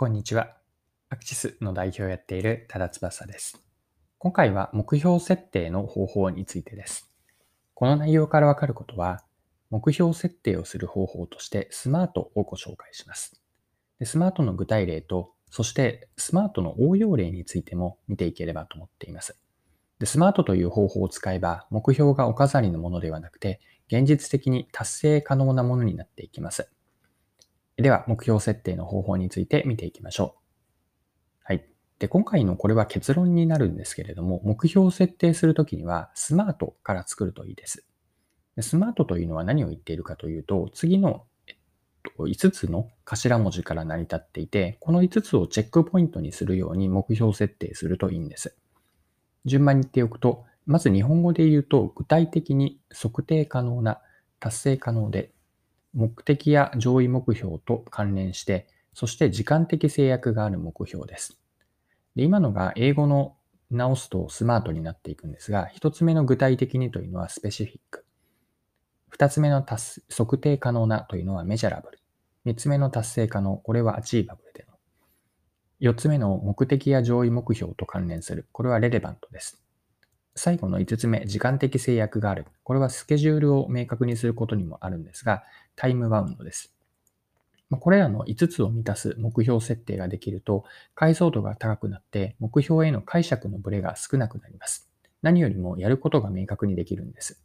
こんにちは。アクシスの代表をやっている多田翼です。今回は目標設定の方法についてです。この内容からわかることは、目標設定をする方法としてスマートをご紹介します。でスマートの具体例と、そしてスマートの応用例についても見ていければと思っています。でスマートという方法を使えば、目標がお飾りのものではなくて、現実的に達成可能なものになっていきます。では、目標設定の方法について見ていきましょう。はい。で、今回のこれは結論になるんですけれども、目標を設定するときには、スマートから作るといいです。スマートというのは何を言っているかというと、次の、えっと、5つの頭文字から成り立っていて、この5つをチェックポイントにするように目標設定するといいんです。順番に言っておくと、まず日本語で言うと、具体的に測定可能な、達成可能で目的や上位目標と関連して、そして時間的制約がある目標です。で今のが英語の直すとスマートになっていくんですが、一つ目の具体的にというのはスペシフィック。二つ目の達測定可能なというのはメジャラブル。三つ目の達成可能、これはアチーバブルでの。四つ目の目的や上位目標と関連する。これはレレバントです。最後の5つ目、時間的制約がある。これはスケジュールを明確にすることにもあるんですが、タイムバウンドです。これらの5つを満たす目標設定ができると、解像度が高くなって目標への解釈のブレが少なくなります。何よりもやることが明確にできるんです。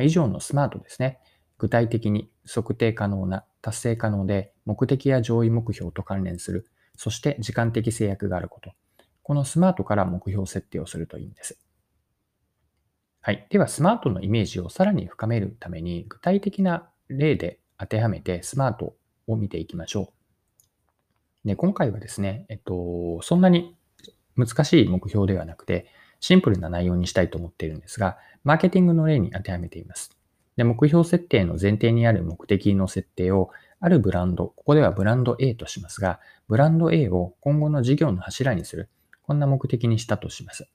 以上のスマートですね。具体的に測定可能な、達成可能で目的や上位目標と関連する、そして時間的制約があること。このスマートから目標設定をするといいんです。はい。では、スマートのイメージをさらに深めるために、具体的な例で当てはめてスマートを見ていきましょう。で今回はですね、えっと、そんなに難しい目標ではなくて、シンプルな内容にしたいと思っているんですが、マーケティングの例に当てはめています。で目標設定の前提にある目的の設定を、あるブランド、ここではブランド A としますが、ブランド A を今後の事業の柱にする、こんな目的にしたとします。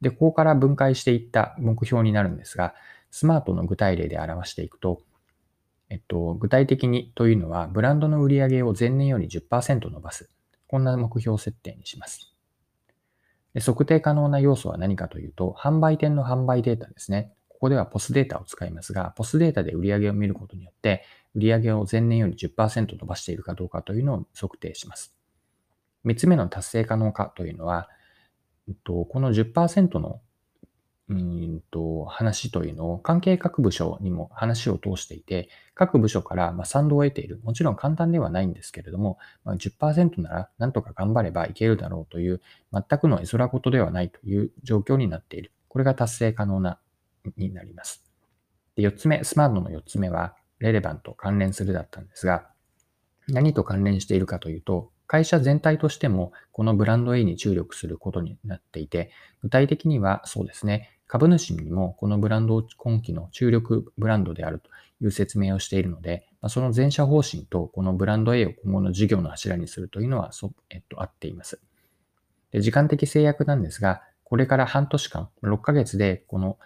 で、ここから分解していった目標になるんですが、スマートの具体例で表していくと、えっと、具体的にというのは、ブランドの売り上げを前年より10%伸ばす。こんな目標設定にします。で測定可能な要素は何かというと、販売店の販売データですね。ここではポスデータを使いますが、ポスデータで売り上げを見ることによって、売り上げを前年より10%伸ばしているかどうかというのを測定します。三つ目の達成可能かというのは、えっと、この10%のうんと話というのを関係各部署にも話を通していて、各部署からま賛同を得ている。もちろん簡単ではないんですけれども、ま、10%ならなんとか頑張ればいけるだろうという、全くの絵空事ではないという状況になっている。これが達成可能な、になります。で4つ目、スマートの4つ目は、レレバント、関連するだったんですが、何と関連しているかというと、会社全体としてもこのブランド A に注力することになっていて、具体的にはそうですね、株主にもこのブランドを今期の注力ブランドであるという説明をしているので、その全社方針とこのブランド A を今後の事業の柱にするというのはそ、えっと、合っています。で時間的制約なんですが、これから半年間、6ヶ月でこの、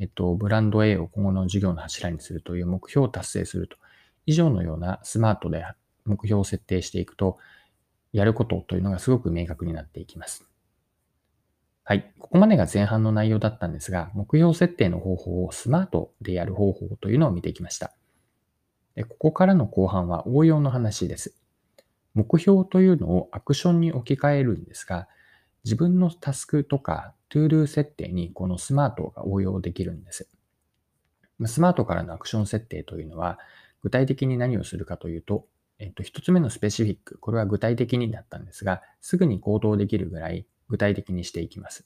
えっと、ブランド A を今後の事業の柱にするという目標を達成すると。以上のようなスマートで目標を設定していくと、やることというのがすごく明確になっていきます。はい。ここまでが前半の内容だったんですが、目標設定の方法をスマートでやる方法というのを見てきました。でここからの後半は応用の話です。目標というのをアクションに置き換えるんですが、自分のタスクとかトゥール設定にこのスマートが応用できるんです。スマートからのアクション設定というのは、具体的に何をするかというと、えっと、一つ目のスペシフィック、これは具体的になったんですが、すぐに行動できるぐらい具体的にしていきます。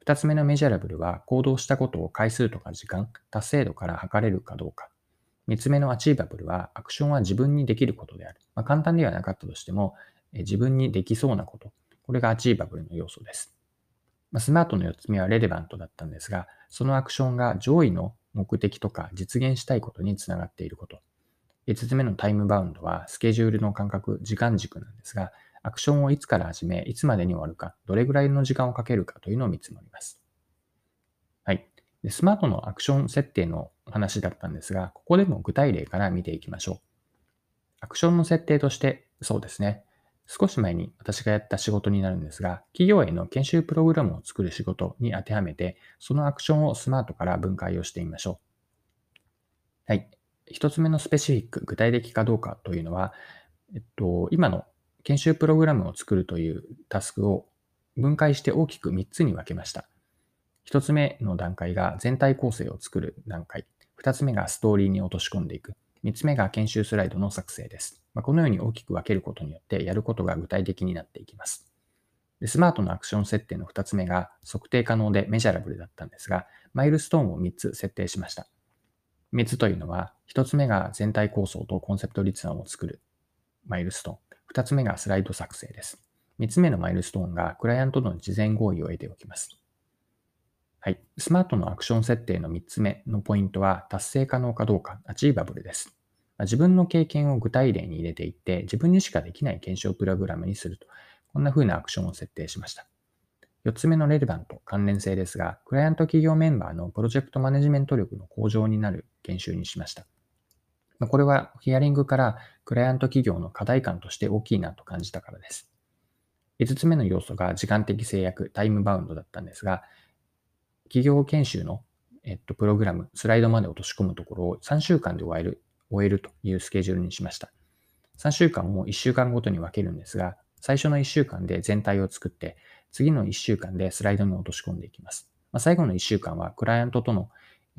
二つ目のメジャラブルは、行動したことを回数とか時間、達成度から測れるかどうか。三つ目のアチーバブルは、アクションは自分にできることである。まあ、簡単ではなかったとしても、え自分にできそうなこと。これがアチーバブルの要素です。まあ、スマートの四つ目はレレバントだったんですが、そのアクションが上位の目的とか実現したいことにつながっていること。5つ目のタイムバウンドはスケジュールの感覚、時間軸なんですが、アクションをいつから始め、いつまでに終わるか、どれぐらいの時間をかけるかというのを見積もります。はい。でスマートのアクション設定の話だったんですが、ここでも具体例から見ていきましょう。アクションの設定として、そうですね。少し前に私がやった仕事になるんですが、企業への研修プログラムを作る仕事に当てはめて、そのアクションをスマートから分解をしてみましょう。はい。一つ目のスペシフィック、具体的かどうかというのは、えっと、今の研修プログラムを作るというタスクを分解して大きく3つに分けました。1つ目の段階が全体構成を作る段階。2つ目がストーリーに落とし込んでいく。3つ目が研修スライドの作成です。まあ、このように大きく分けることによってやることが具体的になっていきます。でスマートのアクション設定の2つ目が測定可能でメジャラブルだったんですが、マイルストーンを3つ設定しました。3つというのは、1つ目が全体構想とコンセプト立案を作るマイルストーン。2つ目がスライド作成です。3つ目のマイルストーンがクライアントとの事前合意を得ておきます。はい。スマートのアクション設定の3つ目のポイントは達成可能かどうか、アチーバブルです。自分の経験を具体例に入れていって、自分にしかできない検証プログラムにすると。こんな風なアクションを設定しました。4つ目のレレバント、関連性ですが、クライアント企業メンバーのプロジェクトマネジメント力の向上になる研修にしました。これはヒアリングからクライアント企業の課題感として大きいなと感じたからです。5つ目の要素が時間的制約、タイムバウンドだったんですが、企業研修の、えっと、プログラム、スライドまで落とし込むところを3週間で終える、終えるというスケジュールにしました。3週間も1週間ごとに分けるんですが、最初の1週間で全体を作って、次の1週間でスライドに落とし込んでいきます。まあ、最後の1週間はクライアントとの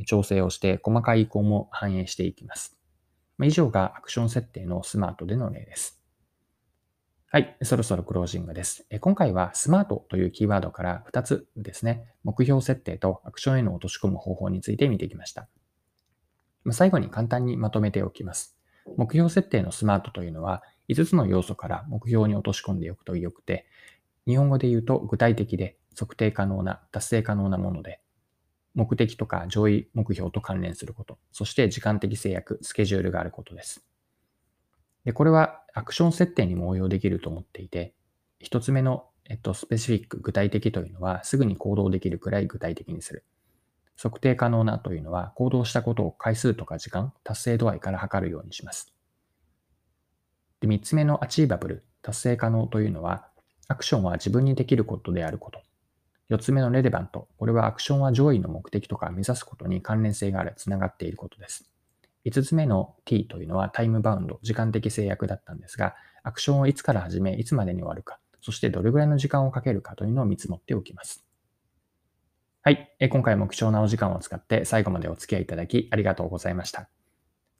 調整をして細かい意向も反映していきます。以上がアクション設定のスマートでの例です。はい。そろそろクロージングです。今回はスマートというキーワードから2つですね、目標設定とアクションへの落とし込む方法について見てきました。最後に簡単にまとめておきます。目標設定のスマートというのは5つの要素から目標に落とし込んでおくとよくて、日本語で言うと具体的で測定可能な、達成可能なもので、目的とか上位目標と関連すること、そして時間的制約、スケジュールがあることです。で、これはアクション設定にも応用できると思っていて、一つ目の、えっと、スペシフィック、具体的というのは、すぐに行動できるくらい具体的にする。測定可能なというのは、行動したことを回数とか時間、達成度合いから測るようにします。で、三つ目のアチーバブル、達成可能というのは、アクションは自分にできることであること。四つ目のレレバント、これはアクションは上位の目的とか目指すことに関連性がある、つながっていることです。5つ目の t というのはタイムバウンド、時間的制約だったんですが、アクションをいつから始め、いつまでに終わるか、そしてどれぐらいの時間をかけるかというのを見積もっておきます。はい。今回も貴重なお時間を使って最後までお付き合いいただきありがとうございました。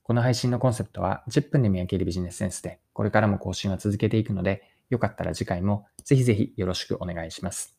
この配信のコンセプトは10分で見分けるビジネスセンスで、これからも更新は続けていくので、よかったら次回もぜひぜひよろしくお願いします。